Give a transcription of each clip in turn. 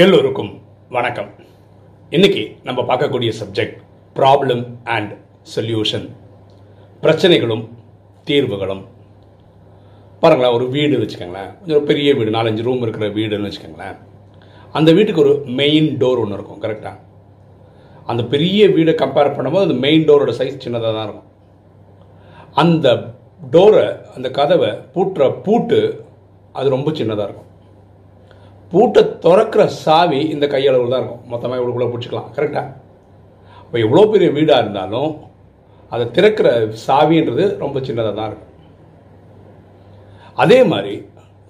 எல்லோருக்கும் வணக்கம். இன்னைக்கு நம்ம பார்க்கக்கூடிய சப்ஜெக்ட் ப்ராப்ளம் அண்ட் சொல்யூஷன் பிரச்சனைகளும் தீர்வுகளும். பாருங்களேன் ஒரு வீடு வச்சுக்கோங்களேன். கொஞ்சம் ஒரு பெரிய வீடு நாலஞ்சு ரூம் இருக்கிற வீடுன்னு வச்சுக்கோங்களேன். அந்த வீட்டுக்கு ஒரு மெயின் டோர் ஒன்று இருக்கும் கரெக்டாக அந்த பெரிய வீடை கம்பேர் பண்ணும்போது அந்த மெயின் டோரோட சைஸ் சின்னதாக தான் இருக்கும். அந்த டோரை அந்த கதவை பூட்டுற பூட்டு அது ரொம்ப சின்னதாக இருக்கும். பூட்டை திறக்கிற சாவி இந்த கையளவில் தான் இருக்கும். மொத்தமாக இவ்வளோக்குள்ளே பிடிச்சிக்கலாம். கரெக்டாக இப்போ எவ்வளோ பெரிய வீடாக இருந்தாலும் அதை திறக்கிற சாவின்றது ரொம்ப சின்னதாக தான் இருக்கும். அதே மாதிரி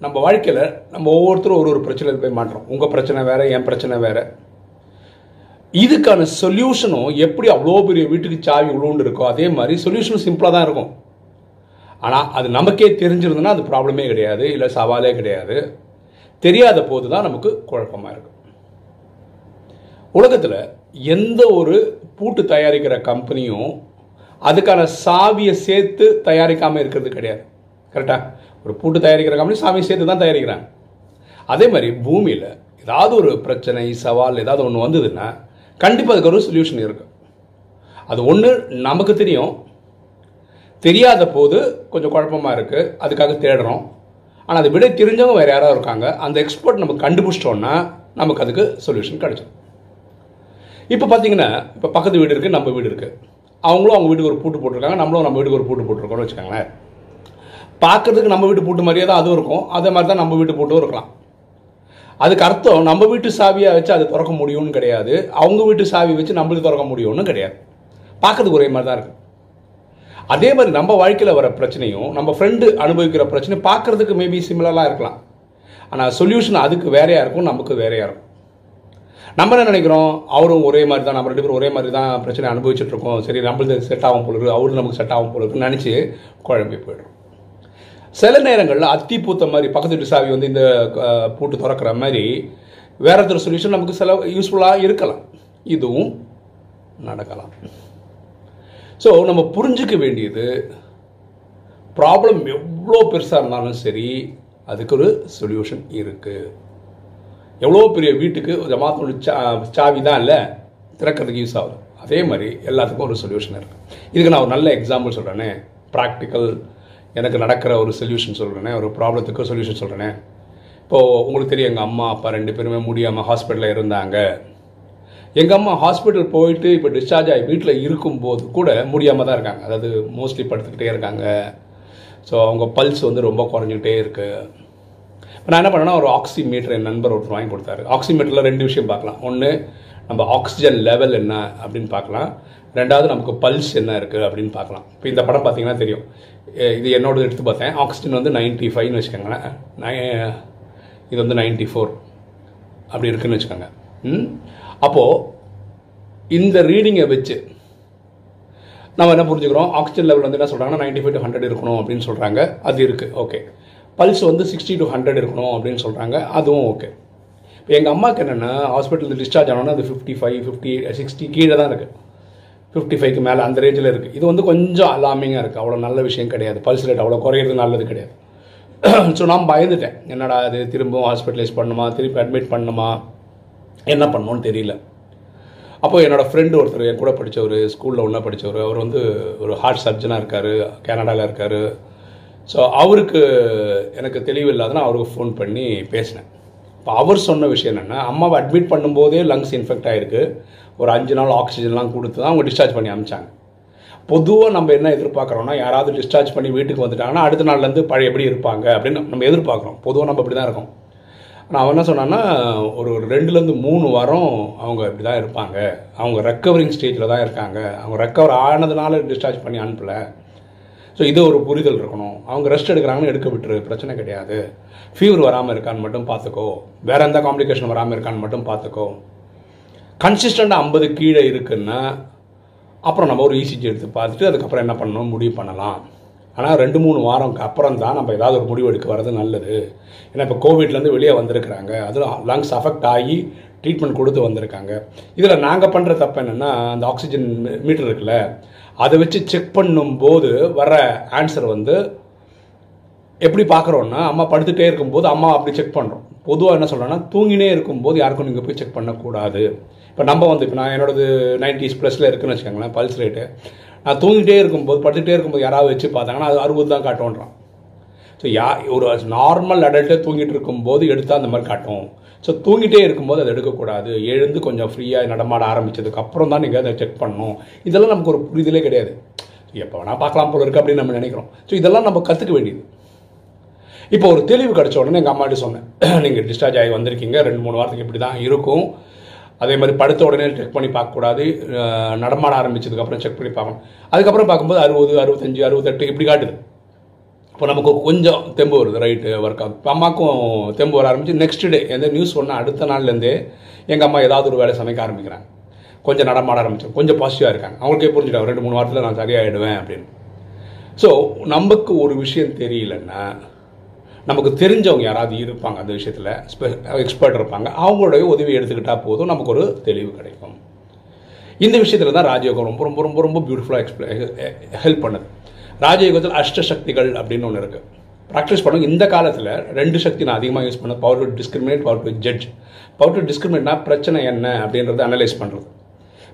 நம்ம வாழ்க்கையில் நம்ம ஒவ்வொருத்தரும் ஒரு ஒரு பிரச்சனையில் போய் மாட்டுறோம். உங்கள் பிரச்சனை வேறு என் பிரச்சனை வேறு. இதுக்கான சொல்யூஷனும் எப்படி அவ்வளோ பெரிய வீட்டுக்கு சாவி உள்ளோண்டு இருக்கோ அதே மாதிரி சொல்யூஷனும் சிம்பிளாக தான் இருக்கும். ஆனால் அது நமக்கே தெரிஞ்சிருந்ததுன்னா அது ப்ராப்ளமே கிடையாது இல்லை சவாலே கிடையாது. தெரியாத போது தான் நமக்கு குழப்பமாக இருக்கும். உலகத்தில் எந்த ஒரு பூட்டு தயாரிக்கிற கம்பெனியும் அதுக்கான சாவியை சேர்த்து தயாரிக்காமல் இருக்கிறது கிடையாது. கரெக்டாக ஒரு பூட்டு தயாரிக்கிற கம்பெனி சாவியை சேர்த்து தான் தயாரிக்கிறாங்க. அதே மாதிரி பூமியில் ஏதாவது ஒரு பிரச்சனை சவால் ஏதாவது ஒன்று வந்ததுன்னா கண்டிப்பாக அதுக்கு ஒரு சொல்யூஷன் இருக்கு. அது ஒன்று நமக்கு தெரியும். தெரியாத போது கொஞ்சம் குழப்பமாக இருக்குது அதுக்காக தேடுறோம். ஆனால் அதை விட தெரிஞ்சவங்க வேறு யாராவது இருக்காங்க அந்த எக்ஸ்பர்ட் நம்ம கண்டுபிடிச்சிட்டோன்னா நமக்கு அதுக்கு சொல்யூஷன் கிடைச்சிடும் இப்போ பார்த்தீங்கன்னா இப்போ பக்கத்து வீடு இருக்குது நம்ம வீடு இருக்குது அவங்களும் அவங்க வீட்டுக்கு ஒரு பூட்டு போட்டிருக்காங்க நம்மளும் நம்ம வீட்டுக்கு ஒரு பூட்டு போட்டிருக்கோம்னு வச்சுக்கோங்களேன். பார்க்கறதுக்கு நம்ம வீட்டு பூட்டு மாதிரியே தான் அதுவும் இருக்கும். அதே மாதிரி தான் நம்ம வீட்டு பூட்டும் இருக்கலாம். அதுக்கு அர்த்தம் நம்ம வீட்டு சாவியை வச்சு அதை திறக்க முடியும்னு கிடையாது. அவங்க வீட்டு சாவி வச்சு நம்மளுக்கு திறக்க முடியும்னு கிடையாது. பார்க்கறதுக்கு ஒரே மாதிரி தான் இருக்குது அதே மாதிரி நம்ம வாழ்க்கையில் வர பிரச்சனையும் நம்ம ஃப்ரெண்டு அனுபவிக்கிற பிரச்சனை பார்க்கறதுக்கு மேபி சிமிலராக இருக்கலாம். ஆனால் சொல்யூஷன் அதுக்கு வேறையாக இருக்கும் நமக்கு வேறையாக இருக்கும். நம்ம என்ன நினைக்கிறோம்? அவரும் ஒரே மாதிரி தான் நம்ம ரெண்டு பேரும் ஒரே மாதிரி தான் பிரச்சனை அனுபவிச்சுட்டு இருக்கோம். சரி நம்மளுக்கு செட் ஆகும் போல இருக்கு அவரும் நமக்கு செட் ஆகும் போல இருக்குன்னு நினச்சி குழம்பி போயிடும் சில நேரங்களில் அத்தி பூத்த மாதிரி பக்கத்து வீட்டு சாவி வந்து இந்த பூட்டு திறக்கிற மாதிரி வேற ஒரு சொல்யூஷன் நமக்கு சில யூஸ்ஃபுல்லாக இருக்கலாம். இதுவும் நடக்கலாம். ஸோ நம்ம புரிஞ்சிக்க வேண்டியது ப்ராப்ளம் எவ்வளோ பெருசாக இருந்தாலும் சரி அதுக்கு ஒரு சொல்யூஷன் இருக்குது எவ்வளோ பெரிய வீட்டுக்கு ஜமாத்தோட சா சாவி தான் இல்லை திறக்கிறதுக்கு யூஸ் ஆகுது. அதே மாதிரி எல்லாத்துக்கும் ஒரு சொல்யூஷன் இருக்குது இதுக்கு நான் ஒரு நல்ல எக்ஸாம்பிள் சொல்கிறேனே ப்ராக்டிக்கல் எனக்கு நடக்கிற ஒரு சொல்யூஷன் சொல்கிறேனே ஒரு ப்ராப்ளத்துக்கு சொல்யூஷன் சொல்கிறேனே இப்போது உங்களுக்கு தெரியும் எங்கள் அம்மா அப்பா ரெண்டு பேருமே முடியாமல் ஹாஸ்பிட்டலில் இருந்தாங்க. எங்கள் அம்மா ஹாஸ்பிட்டல் போயிட்டு இப்போ டிஸ்சார்ஜ் ஆகி வீட்டில் இருக்கும்போது கூட முடியாமல் தான் இருக்காங்க. அதாவது மோஸ்ட்லி படுத்துக்கிட்டே இருக்காங்க. ஸோ அவங்க பல்ஸ் வந்து ரொம்ப குறைஞ்சிக்கிட்டே இருக்குது இப்போ நான் என்ன பண்ணேன்னா ஒரு ஆக்சிமீட்டர் என் நண்பர் ஒருத்தர் வாங்கி கொடுத்தாரு. ஆக்சிமீட்டரில் ரெண்டு விஷயம் பார்க்கலாம். ஒன்று நம்ம ஆக்சிஜன் லெவல் என்ன அப்படின்னு பார்க்கலாம். ரெண்டாவது நமக்கு பல்ஸ் என்ன இருக்குது அப்படின்னு பார்க்கலாம். இப்போ இந்த படம் பார்த்தீங்கன்னா தெரியும். இது என்னோட எடுத்து பார்த்தேன். ஆக்சிஜன் வந்து 95 ஃபைவ்னு வச்சுக்கோங்களேன். நை- இது வந்து 94 ஃபோர் அப்படி இருக்குன்னு வச்சுக்கோங்க. ம்? அப்போது இந்த ரீடிங்கை வச்சு நம்ம என்ன புரிஞ்சுக்கிறோம்? ஆக்சிஜன் லெவல் வந்து என்ன சொல்கிறாங்கன்னா நைன்டி ஃபைவ் டு ஹண்ட்ரட் இருக்கணும் அப்படின்னு சொல்கிறாங்க அது இருக்குது ஓகே பல்ஸ் வந்து சிக்ஸ்டி டு ஹண்ட்ரட் இருக்கணும் அப்படின்னு சொல்கிறாங்க அதுவும் ஓகே இப்போ எங்கள் அம்மாவுக்கு என்னென்னா ஹாஸ்பிட்டலில் டிஸ்சார்ஜ் ஆனோன்னா அது ஃபிஃப்டி ஃபைவ் ஃபிஃப்டி சிக்ஸ்டி கீழே தான் இருக்குது ஃபிஃப்டி ஃபைவ்க்கு மேலே அந்த ரேஞ்சில் இருக்குது இது வந்து கொஞ்சம் அலாமிங்காக இருக்குது அவ்வளோ நல்ல விஷயம் கிடையாது. பல்ஸ் ரேட் அவ்வளோ குறையிறது நல்லது கிடையாது. ஸோ நான் பயந்துட்டேன். என்னடா அது திரும்பவும் ஹாஸ்பிட்டலைஸ் பண்ணுமா? திருப்பி அட்மிட் பண்ணுமா? என்ன பண்ணோன்னு தெரியல. அப்போ என்னோடய ஃப்ரெண்டு ஒருத்தர் என் கூட படித்தவர் ஸ்கூலில் ஒன்றா படித்தவர் அவர் வந்து ஒரு ஹார்ட் சர்ஜனாக இருக்கார் கனடாவில் இருக்கார். ஸோ அவருக்கு எனக்கு தெளிவு இல்லாதனா அவருக்கு ஃபோன் பண்ணி பேசினேன். இப்போ அவர் சொன்ன விஷயம் என்னென்னா அம்மாவை அட்மிட் பண்ணும்போதே லங்ஸ் இன்ஃபெக்ட் ஆகிருக்கு ஒரு அஞ்சு நாள் ஆக்சிஜன்லாம் கொடுத்து தான் அவங்க டிஸ்சார்ஜ் பண்ணி அமிச்சாங்க. பொதுவாக நம்ம என்ன எதிர்பார்க்குறோம்னா யாராவது டிஸ்சார்ஜ் பண்ணி வீட்டுக்கு வந்துட்டாங்கன்னா அடுத்த நாள்லேருந்து பழைய எப்படி இருப்பாங்க அப்படின்னு நம்ம எதிர்பார்க்குறோம். பொதுவாக நம்ம அப்படி தான் இருக்கோம். நான் அவன் என்ன சொன்னான்னா ஒரு ஒரு ரெண்டுலேருந்து மூணு வாரம் அவங்க இப்படி தான் இருப்பாங்க. அவங்க ரெக்கவரிங் ஸ்டேஜில் தான் இருக்காங்க. அவங்க ரெக்கவர் ஆனதுனால டிஸ்சார்ஜ் பண்ணி அனுப்பலை. ஸோ இது ஒரு புரிதல் இருக்கணும். அவங்க ரெஸ்ட் எடுக்கிறாங்கன்னு எடுக்க விட்டுரு. பிரச்சனை கிடையாது. ஃபீவர் வராமல் இருக்கான்னு மட்டும் பார்த்துக்கோ வேற எந்த காம்ப்ளிகேஷன் வராமல் இருக்கான்னு மட்டும் பார்த்துக்கோ கன்சிஸ்டண்ட்டாக ஐம்பது கீழே இருக்குன்னா அப்புறம் நம்ம ஒரு இசிஜி எடுத்து பார்த்துட்டு அதுக்கப்புறம் என்ன பண்ணணும்? முடிவு பண்ணலாம். ஆனால் ரெண்டு மூணு வாரம்க்கு அப்புறம் தான் நம்ம ஏதாவது ஒரு முடிவு எடுக்க வர்றது நல்லது. ஏன்னா இப்போ கோவிட்லேருந்து வெளியே வந்திருக்கிறாங்க. அதுவும் லங்ஸ் அஃபெக்ட் ஆகி ட்ரீட்மெண்ட் கொடுத்து வந்திருக்காங்க. இதில் நாங்கள் பண்ணுற தப்பு என்னென்னா அந்த ஆக்சிஜன் மீட்டர் இருக்குல்ல அதை வச்சு செக் பண்ணும்போது வர ஆன்சர் வந்து எப்படி பார்க்குறோன்னா அம்மா படுத்துகிட்டே இருக்கும்போது அம்மா அப்படி செக் பண்ணுறோம் பொதுவாக என்ன சொல்கிறேன்னா தூங்கினே இருக்கும்போது யாருக்கும் நீங்கள் போய் செக் பண்ணக்கூடாது. இப்போ நம்ம வந்து இப்போ நான் என்னோடது நைன்டிஸ் ப்ளஸில் இருக்குன்னு வச்சுக்கோங்களேன் பல்ஸ் ரேட்டு நான் தூங்கிட்டே இருக்கும்போது படுத்துகிட்டே இருக்கும்போது யாராவது வச்சு பார்த்தாங்கன்னா அது அறுபது தான் காட்டும்ன்றான். ஸோ யா ஒரு நார்மல் அடல்ட்டே தூங்கிட்டு இருக்கும்போது எடுத்தால் அந்த மாதிரி காட்டும். ஸோ தூங்கிட்டே இருக்கும்போது அதை எடுக்கக்கூடாது. எழுந்து கொஞ்சம் ஃப்ரீயாக நடமாட ஆரம்பித்ததுக்கப்புறம் தான் நீங்கள் அதை செக் பண்ணணும். இதெல்லாம் நமக்கு ஒரு புரிதலே கிடையாது. எப்போ வேணால் பார்க்கலாம் போல இருக்குது அப்படின்னு நம்ம நினைக்கிறோம். ஸோ இதெல்லாம் நம்ம கற்றுக்க வேண்டியது. இப்போ ஒரு தெளிவு கிடைச்ச உடனே எங்கள் அம்மாட்ட சொன்னேன். நீங்கள் டிஸ்சார்ஜ் ஆகி வந்திருக்கீங்க. ரெண்டு மூணு வாரத்துக்கு இப்படி தான் இருக்கும். அதே மாதிரி படுத்த உடனே செக் பண்ணி பார்க்கக்கூடாது. நடமாட ஆரம்பிச்சதுக்கப்புறம் செக் பண்ணி பார்க்கணும். அதுக்கப்புறம் பார்க்கும்போது அறுபது அறுபத்தஞ்சு அறுபத்தெட்டு இப்படி காட்டுது. இப்போ நமக்கு கொஞ்சம் தெம்பு வருது ரைட்டு ஒர்க் ஆகுது இப்போ அம்மாக்கும் தெம்பு வர ஆரம்பிச்சு நெக்ஸ்ட் டே எந்த நியூஸ் சொன்னால் அடுத்த நாள்லேருந்தே எங்கள் அம்மா ஏதாவது ஒரு வேலை சமைக்க ஆரம்பிக்கிறாங்க. கொஞ்சம் நடமாட ஆரம்பித்தோம் கொஞ்சம் பாசிட்டிவாக இருக்காங்க. அவங்களுக்கே புரிஞ்சுட்டாங்க ரெண்டு மூணு வாரத்தில் நான் சரியாயிடுவேன் அப்படின்னு. ஸோ நமக்கு ஒரு விஷயம் தெரியலன்னா நமக்கு தெரிஞ்சவங்க யாராவது இருப்பாங்க அந்த விஷயத்தில் எக்ஸ்பர்ட் இருப்பாங்க அவங்களுடைய உதவி எடுத்துக்கிட்டால் போதும் நமக்கு ஒரு தெளிவு கிடைக்கும். இந்த விஷயத்தில் தான் ராஜயோகம் ரொம்ப ரொம்ப ரொம்ப ரொம்ப பியூட்டிஃபுல்லாக எக்ஸ்பிளை ஹெல்ப் பண்ணுது. ராஜயோகத்தில் அஷ்டசக்திகள் அப்படின்னு ஒன்று இருக்குது ப்ராக்டிஸ் பண்ணுங்க. இந்த காலத்தில் ரெண்டு சக்தி நான் அதிகமாக யூஸ் பண்ண power to discriminate power to judge power to டிஸ்கிரிமினேட்னா பிரச்சனை என்ன அப்படின்றத அனலைஸ் பண்ணுறது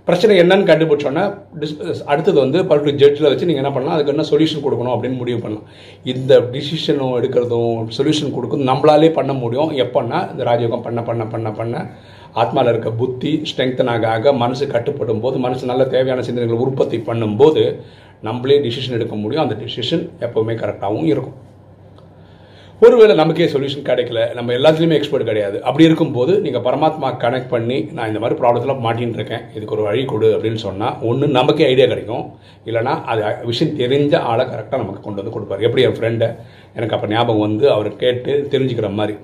பிரச்சனை என்னன்னு கண்டுபிடிச்சோன்னா டிஸ் அடுத்தது வந்து பர்டிகுலர் ஜட்ஜில் வச்சு நீங்கள் என்ன பண்ணலாம் அதுக்கு என்ன சொல்யூஷன் கொடுக்கணும் அப்படின்னு முடிவு பண்ணலாம். இந்த டிசிஷனும் எடுக்கிறதும் சொல்யூஷன் கொடுக்கும் நம்மளாலே பண்ண முடியும். எப்போன்னா இந்த ராஜயோகம் பண்ண பண்ண பண்ண பண்ண. ஆத்மாவில் இருக்க புத்தி ஸ்ட்ரெங்தன் ஆக ஆக மனசு கட்டுப்படும் போது மனசு நல்ல தேவையான சிந்தனைகளை உற்பத்தி பண்ணும்போது நம்மளே டிசிஷன் எடுக்க முடியும். அந்த டிசிஷன் எப்போவுமே கரெக்டாகவும் இருக்கும். ஒருவேளை நமக்கே சொல்யூஷன் கிடைக்கல நம்ம எல்லாத்துலேயுமே எக்ஸ்பர்ட் கிடையாது. அப்படி இருக்கும்போது நீங்கள் பரமாத்மா கனெக்ட் பண்ணி நான் இந்த மாதிரி ப்ராப்ளத்தில் மாட்டின்னு இருக்கேன் இதுக்கு ஒரு வழி கொடு அப்படின்னு சொன்னால் ஒன்று நமக்கே ஐடியா கிடைக்கும். இல்லைனா அது விஷயம் தெரிஞ்ச ஆளை கரெக்டாக நமக்கு கொண்டு வந்து கொடுப்பாரு. எப்படி என் ஃப்ரெண்டை எனக்கு அப்போ ஞாபகம் வந்து அவர் கேட்டு தெரிஞ்சுக்கிற மாதிரி.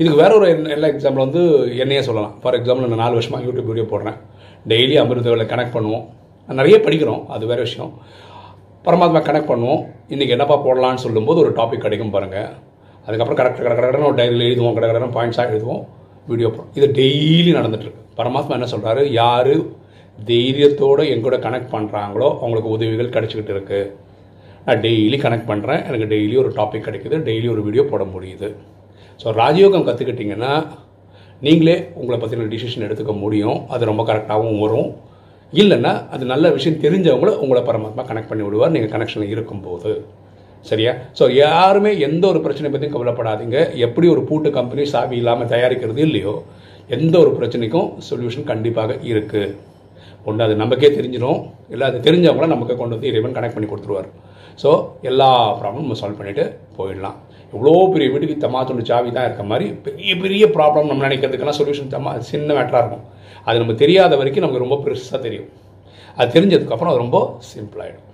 இதுக்கு வேற ஒரு எல்லா எக்ஸாம்பிள் வந்து என்னையே சொல்லலாம். ஃபார் எக்ஸாம்பிள் நான் நாலு வருஷமாக யூடியூப் வீடியோ போடுறேன். டெய்லி அமிர்தங்களை கனெக்ட் பண்ணுவோம். நிறைய படிக்கிறோம் அது வேற விஷயம். பரமாத்மா கனெக்ட் பண்ணுவோம். இன்றைக்கி என்னப்பா போடலான்னு சொல்லும்போது ஒரு டாபிக் கிடைக்கும் பாருங்கள் அதுக்கப்புறம் கரெக்ட் கரெக்ட் கரெக்டாக ஒரு டைரியில் எழுதுவோம். கடை கடை பாயிண்ட்ஸாக எழுதுவோம். வீடியோ போடுறோம் இது டெய்லி நடந்துட்டுருக்கு பரமாத்மா என்ன சொல்கிறாரு யார் தைரியத்தோடு எங்கூட கனெக்ட் பண்ணுறாங்களோ அவங்களுக்கு உதவிகள் கிடச்சிக்கிட்டு இருக்குது நான் டெய்லி கனெக்ட் பண்ணுறேன் எனக்கு டெய்லி ஒரு டாபிக் கிடைக்குது. டெய்லி ஒரு வீடியோ போட முடியுது. ஸோ ராஜயோகம் கற்றுக்கிட்டிங்கன்னா நீங்களே உங்களை பற்றின டிசிஷன் எடுத்துக்க முடியும். அது ரொம்ப கரெக்டாகவும் வரும். இல்லைன்னா அது நல்ல விஷயம் தெரிஞ்சவங்கள உங்களை பரமாத்மா கனெக்ட் பண்ணி விடுவார். நீங்கள் கனெக்ஷனில் இருக்கும்போது. சரியா? ஸோ யாருமே எந்த ஒரு பிரச்சனை பற்றியும் கவலைப்படாதீங்க. எப்படி ஒரு பூட்டு கம்பெனி சாவி இல்லாமல் தயாரிக்கிறது இல்லையோ எந்த ஒரு பிரச்சனைக்கும் சொல்யூஷன் கண்டிப்பாக இருக்குது ஒன்று அது நமக்கே தெரிஞ்சிடும் இல்லை அது தெரிஞ்சவங்கள நமக்கு கொண்டு வந்து இறைவன் கனெக்ட் பண்ணி கொடுத்துருவார். ஸோ எல்லா ப்ராப்ளமும் நம்ம சால்வ் பண்ணிவிட்டு போயிடலாம். இவ்வளோ பெரிய வீட்டுக்கு தமாத்துண்டு சாவி தான் இருக்க மாதிரி பெரிய பெரிய ப்ராப்ளம் நம்ம நினைக்கிறதுக்கெல்லாம் சொல்யூஷன் தமா சின்ன மேட்டராக இருக்கும். அது நம்ம தெரியாத வரைக்கும் நமக்கு ரொம்ப பெருசாக தெரியும். அது தெரிஞ்சதுக்கப்புறம் அது ரொம்ப சிம்பிளாகிடும்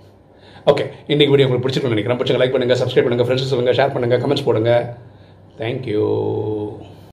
ஓகே இன்றைக்கி வீடியோ உங்களுக்கு பிடிச்சிருக்குன்னு நினைக்கிறேன். பிடிச்சிங்க லைக் பண்ணுங்கள் சப்ஸ்கிரைப் பண்ணுங்கள் ஃப்ரெண்ட்ஸ் சொல்லுங்கள் ஷேர் பண்ணுங்கள் கமெண்ட்ஸ் போடுங்க. தேங்க்யூ